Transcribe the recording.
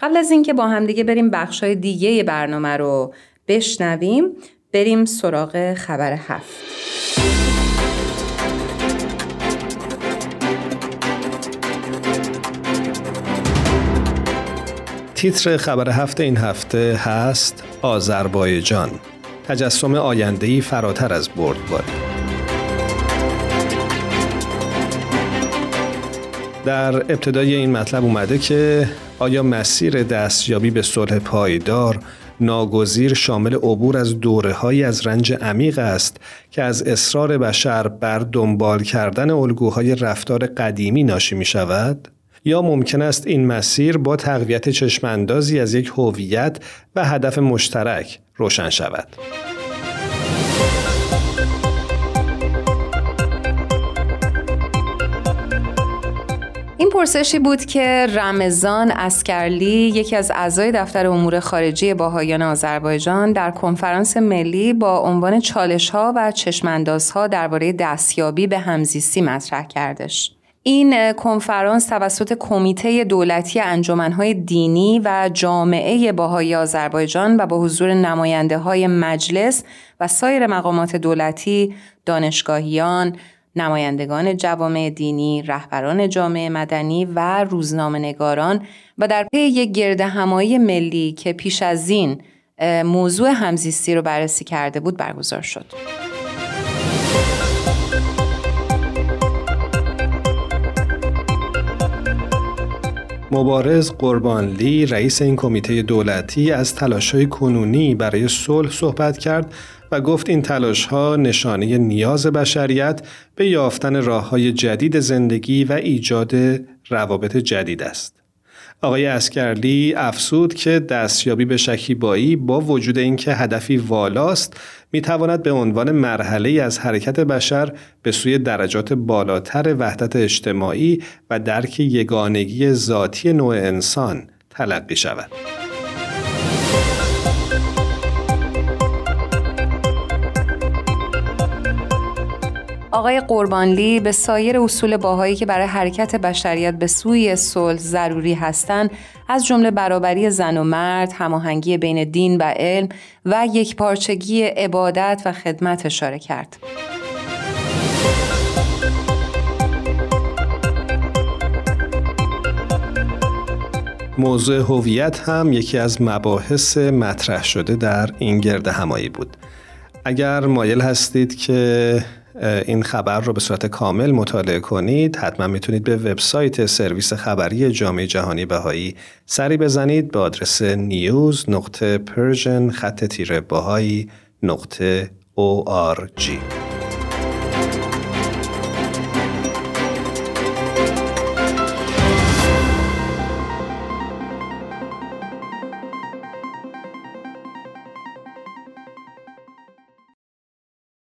قبل از اینکه با همدیگه بریم بخشای دیگه برنامه رو بشنویم بریم سراغ خبر هفت. تیتر خبر هفته این هفته هست آذربایجان. تجسم آیندهی فراتر از بردباری. در ابتدای این مطلب اومده که آیا مسیر دستیابی به صلح پایدار ناگزیر شامل عبور از دوره های از رنج عمیق است که از اصرار بشر بر دنبال کردن الگوهای رفتار قدیمی ناشی می شود؟ یا ممکن است این مسیر با تقویت چشماندازی از یک هویت و هدف مشترک روشن شود. این پرسشی بود که رمضان اسکرلی یکی از اعضای دفتر امور خارجی باهایان آذربایجان در کنفرانس ملی با عنوان چالش ها و چشمانداز ها درباره دستیابی به همزیستی مطرح کردش. این کنفرانس توسط کمیته دولتی انجمنهای دینی و جامعه باهای آذربایجان و با حضور نماینده های مجلس و سایر مقامات دولتی، دانشگاهیان، نمایندگان جوامع دینی، رهبران جامعه مدنی و روزنامه نگاران و در پی یک گرد همایی ملی که پیش از این موضوع همزیستی رو بررسی کرده بود برگزار شد. مبارز قربانلی رئیس این کمیته دولتی از تلاش‌های کنونی برای صلح صحبت کرد و گفت این تلاش ها نشانه نیاز بشریت به یافتن راه های جدید زندگی و ایجاد روابط جدید است. آقای اسکرلی افسود که دستیابی به شکیبایی با وجود اینکه هدفی والاست می‌تواند به عنوان مرحله از حرکت بشر به سوی درجات بالاتر وحدت اجتماعی و درک یگانگی ذاتی نوع انسان تلقی شود. آقای قربانلی به سایر اصول باهایی که برای حرکت بشریت به سوی صلح ضروری هستند از جمله برابری زن و مرد، هماهنگی بین دین و علم و یک پارچگی عبادت و خدمت اشاره کرد. موضوع هویت هم یکی از مباحث مطرح شده در این گرد همایی بود. اگر مایل هستید که این خبر رو به صورت کامل مطالعه کنید. حتما می‌تونید به وبسایت سرویس خبری جامعه جهانی بهایی سری بزنید به آدرس news نقطه persian خط تیره بهایی نقطه ORG.